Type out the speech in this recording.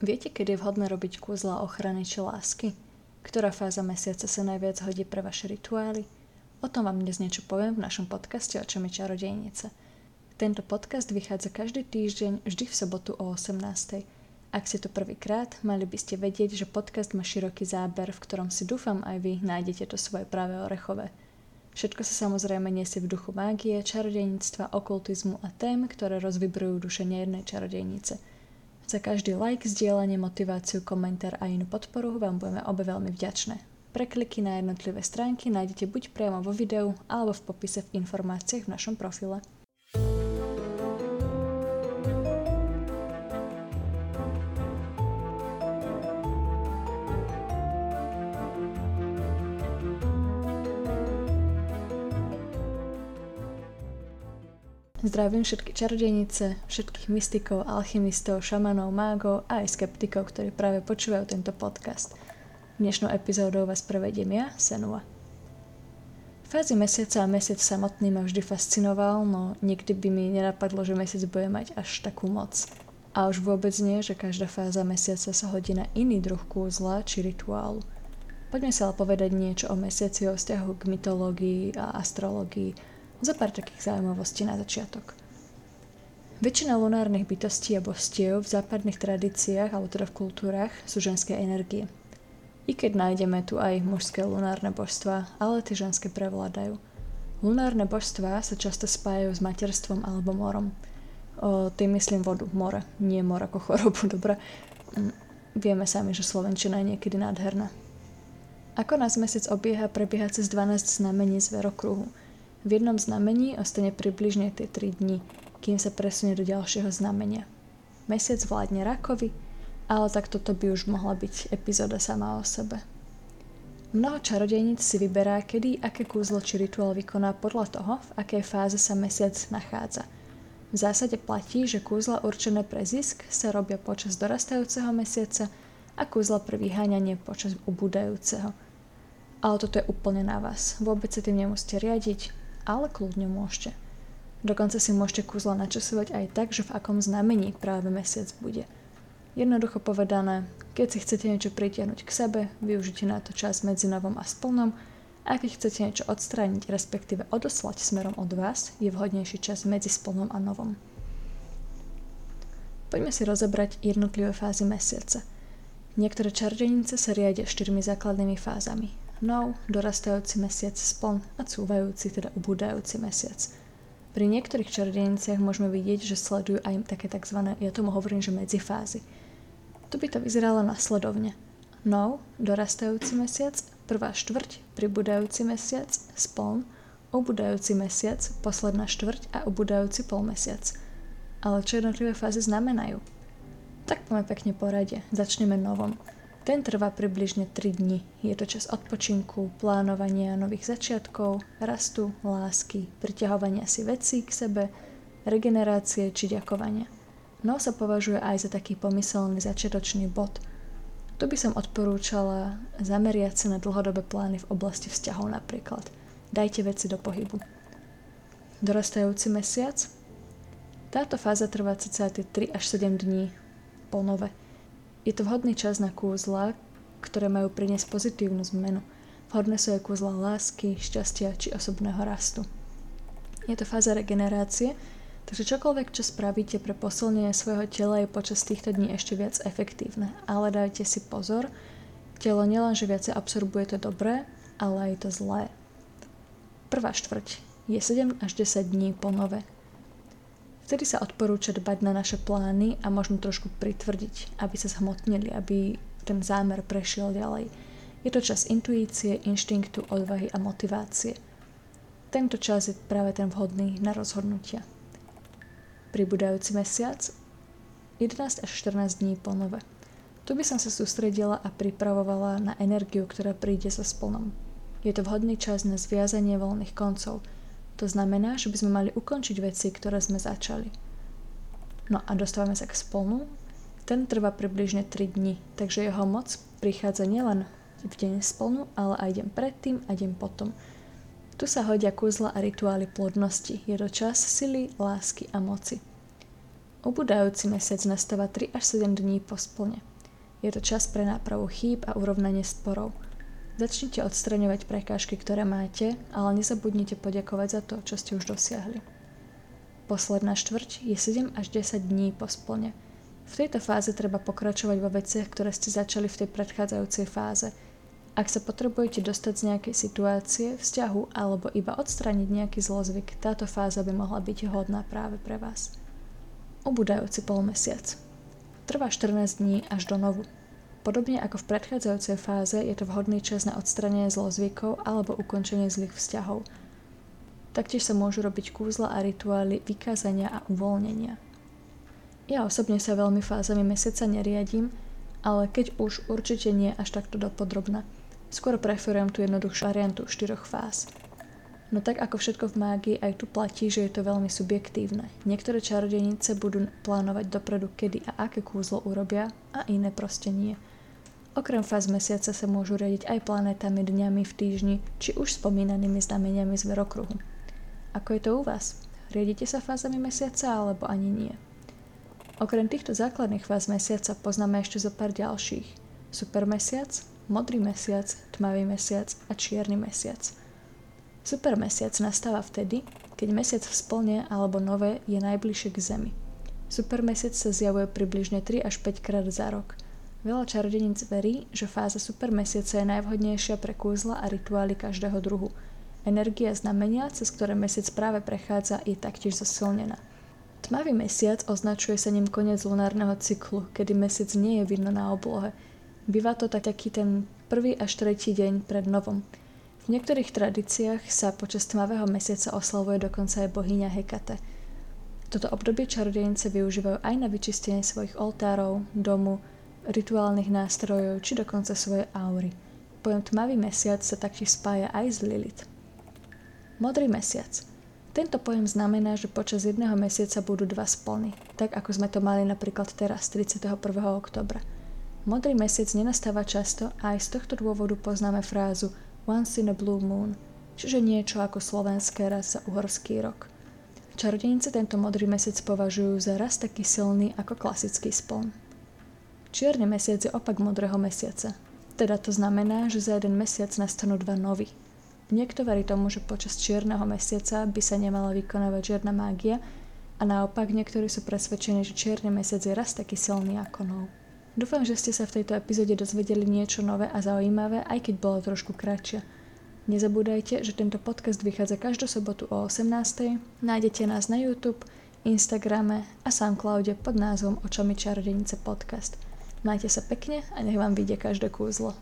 Viete, kedy je vhodné robiť kúzla ochrany či lásky? Ktorá fáza mesiaca sa najviac hodí pre vaše rituály? O tom vám dnes niečo poviem v našom podcaste Očami čarodejnice. Tento podcast vychádza každý týždeň vždy v sobotu o 18. Ak ste to prvýkrát, mali by ste vedieť, že podcast má široký záber, v ktorom si dúfam aj vy nájdete to svoje práve orechové. Všetko sa samozrejme nesie v duchu mágie, čarodejníctva, okultizmu a tém, ktoré rozvibrujú duše nejednej čarodejnice – za každý like, zdieľanie, motiváciu, komentár a inú podporu vám budeme obe veľmi vďačné. Prekliky na jednotlivé stránky nájdete buď priamo vo videu, alebo v popise v informáciách v našom profile. Zdravím všetky čarodejnice, všetkých mystikov, alchymistov, šamanov, mágov a aj skeptikov, ktorí práve počúvajú tento podcast. Dnešnou epizódou vás prevediem ja, Senua. Fázy mesiaca a mesiac samotný ma vždy fascinoval, no nikdy by mi nenapadlo, že mesiac bude mať až takú moc. A už vôbec nie, že každá fáza mesiaca sa hodí na iný druh kúzla či rituálu. Poďme sa ale povedať niečo o mesiaci o vzťahu k mytológii a astrológii, za pár takých zaujímavostí na začiatok. Väčšina lunárnych bytostí a bostiev v západných tradíciách alebo teda v kultúrach sú ženské energie. I keď nájdeme tu aj mužské lunárne božstva, ale tie ženské prevládajú. Lunárne božstvá sa často spájajú s materstvom alebo morom. O, tým myslím vodu, more, nie mor ako chorobu, dobre. Mm, vieme sami, že Slovenčina je niekedy nádherná. Ako nás mesiac obieha, prebieha cez 12 znamení zverokruhu – v jednom znamení ostane približne tie 3 dni, kým sa presunie do ďalšieho znamenia. Mesiac vládne rakovi, ale tak toto by už mohla byť epizóda sama o sebe. Mnoho čarodejníc si vyberá, kedy aké kúzlo či rituál vykoná podľa toho, v akej fáze sa mesiac nachádza. V zásade platí, že kúzla určené pre zisk sa robia počas dorastajúceho mesiaca a kúzla pre vyháňanie počas ubúdajúceho. Ale toto je úplne na vás. Vôbec sa tým nemusíte riadiť, ale kľudne môžete. Dokonca si môžete kúzla načasovať aj tak, že v akom znamení práve mesiac bude. Jednoducho povedané, keď si chcete niečo pritiahnuť k sebe, využite na to čas medzi novom a splnom a keď chcete niečo odstrániť, respektíve odoslať smerom od vás, je vhodnejší čas medzi splnom a novom. Poďme si rozebrať jednotlivé fázy mesiaca. Niektoré čarodejnice sa riadia štyrmi základnými fázami nov, dorastajúci mesiac, spln a cúvajúci, teda ubúdajúci mesiac. Pri niektorých čarodejniciach môžeme vidieť, že sledujú aj také tzv. ja tomu hovorím, že medzifázy. Tu by to vyzeralo nasledovne. Nov, dorastajúci mesiac, prvá štvrť, pribúdajúci mesiac, spln, ubúdajúci mesiac, posledná štvrť a ubúdajúci polmesiac. Ale čo jednotlivé fázy znamenajú? Tak poďme pekne porade. Začneme novom. Ten trvá približne 3 dni. Je to čas odpočinku, plánovania nových začiatkov, rastu, lásky, priťahovania si vecí k sebe, regenerácie či ďakovania. No sa považuje aj za taký pomyselný začiatočný bod. Tu by som odporúčala zameriať sa na dlhodobé plány v oblasti vzťahov napríklad. Dajte veci do pohybu. Dorastajúci mesiac? Táto fáza trvá cca 3 až 7 dní po nove. Je to vhodný čas na kúzla, ktoré majú priniesť pozitívnu zmenu. Vhodné sú aj kúzla lásky, šťastia či osobného rastu. Je to fáza regenerácie, takže čokoľvek, čo spravíte pre posilnenie svojho tela je počas týchto dní ešte viac efektívne. Ale dajte si pozor, telo nielenže viacej absorbuje to dobré, ale aj to zlé. Prvá štvrť je 7 až 10 dní po nove. Vtedy sa odporúča dbať na naše plány a možno trošku pritvrdiť, aby sa zhmotnili, aby ten zámer prešiel ďalej. Je to čas intuície, inštinktu, odvahy a motivácie. Tento čas je práve ten vhodný na rozhodnutia. Pribúdajúci mesiac 11 až 14 dní po nove. Tu by som sa sústredila a pripravovala na energiu, ktorá príde so splnom. Je to vhodný čas na zviazanie voľných koncov – to znamená, že by sme mali ukončiť veci, ktoré sme začali. No a dostávame sa k spolnu. Ten trvá približne 3 dni, takže jeho moc prichádza nielen v deň spolnu, ale aj deň predtým a deň potom. Tu sa hodia kúzla a rituály plodnosti. Je to čas sily, lásky a moci. Obudajúci mesiac nastáva 3 až 7 dní po splne. Je to čas pre nápravu chýb a urovnanie sporov. Začnite odstraňovať prekážky, ktoré máte, ale nezabudnite poďakovať za to, čo ste už dosiahli. Posledná štvrť je 7 až 10 dní po splne. V tejto fáze treba pokračovať vo veciach, ktoré ste začali v tej predchádzajúcej fáze – ak sa potrebujete dostať z nejakej situácie, vzťahu alebo iba odstrániť nejaký zlozvyk, táto fáza by mohla byť hodná práve pre vás. Obudajúci polmesiac. Trvá 14 dní až do novu. Podobne ako v predchádzajúcej fáze je to vhodný čas na odstranenie zlozvykov alebo ukončenie zlých vzťahov. Taktiež sa môžu robiť kúzla a rituály vykázania a uvoľnenia. Ja osobne sa veľmi fázami mesiaca neriadím, ale keď už určite nie až takto dopodrobna. Skôr preferujem tú jednoduchšiu variantu štyroch fáz. No tak ako všetko v mágii, aj tu platí, že je to veľmi subjektívne. Niektoré čarodejnice budú plánovať dopredu, kedy a aké kúzlo urobia a iné proste nie. Okrem fáz mesiaca sa môžu riadiť aj planétami dňami v týždni, či už spomínanými znameniami z verokruhu. Ako je to u vás? Riedite sa fázami mesiaca alebo ani nie? Okrem týchto základných fáz mesiaca poznáme ešte zo pár ďalších. Super mesiac, modrý mesiac, tmavý mesiac a čierny mesiac. Super mesiac nastáva vtedy, keď mesiac v splne alebo nové je najbližšie k Zemi. Super mesiac sa zjavuje približne 3 až 5 krát za rok. Veľa čarodeníc verí, že fáza super mesiaca je najvhodnejšia pre kúzla a rituály každého druhu. Energia znamenia, cez ktoré mesiac práve prechádza, je taktiež zosilnená. Tmavý mesiac označuje sa ním koniec lunárneho cyklu, kedy mesiac nie je vidno na oblohe – Býva to tak taký ten prvý až tretí deň pred novom. V niektorých tradíciách sa počas tmavého mesiaca oslavuje dokonca aj bohyňa Hekate. Toto obdobie čarodejnice využívajú aj na vyčistenie svojich oltárov, domu, rituálnych nástrojov či dokonca svoje aury. Pojem tmavý mesiac sa taktiež spája aj s Lilith. Modrý mesiac. Tento pojem znamená, že počas jedného mesiaca budú dva splny, tak ako sme to mali napríklad teraz 31. oktobra. Modrý mesiac nenastáva často a aj z tohto dôvodu poznáme frázu once in a blue moon, čiže niečo ako slovenské raz za uhorský rok. Čarodejnice tento modrý mesiac považujú za raz taký silný ako klasický spln. Čierny mesiac je opak modrého mesiaca, teda to znamená, že za jeden mesiac nastanú dva nový. Niekto verí tomu, že počas čierneho mesiaca by sa nemala vykonávať žiadna mágia a naopak niektorí sú presvedčení, že čierny mesiac je raz taký silný ako nov. Dúfam, že ste sa v tejto epizóde dozvedeli niečo nové a zaujímavé, aj keď bola trošku kratšia. Nezabúdajte, že tento podcast vychádza každú sobotu o 18. Nájdete nás na YouTube, Instagrame a Soundcloude pod názvom Očami čarodenice podcast. Majte sa pekne a nech vám vyjde každé kúzlo.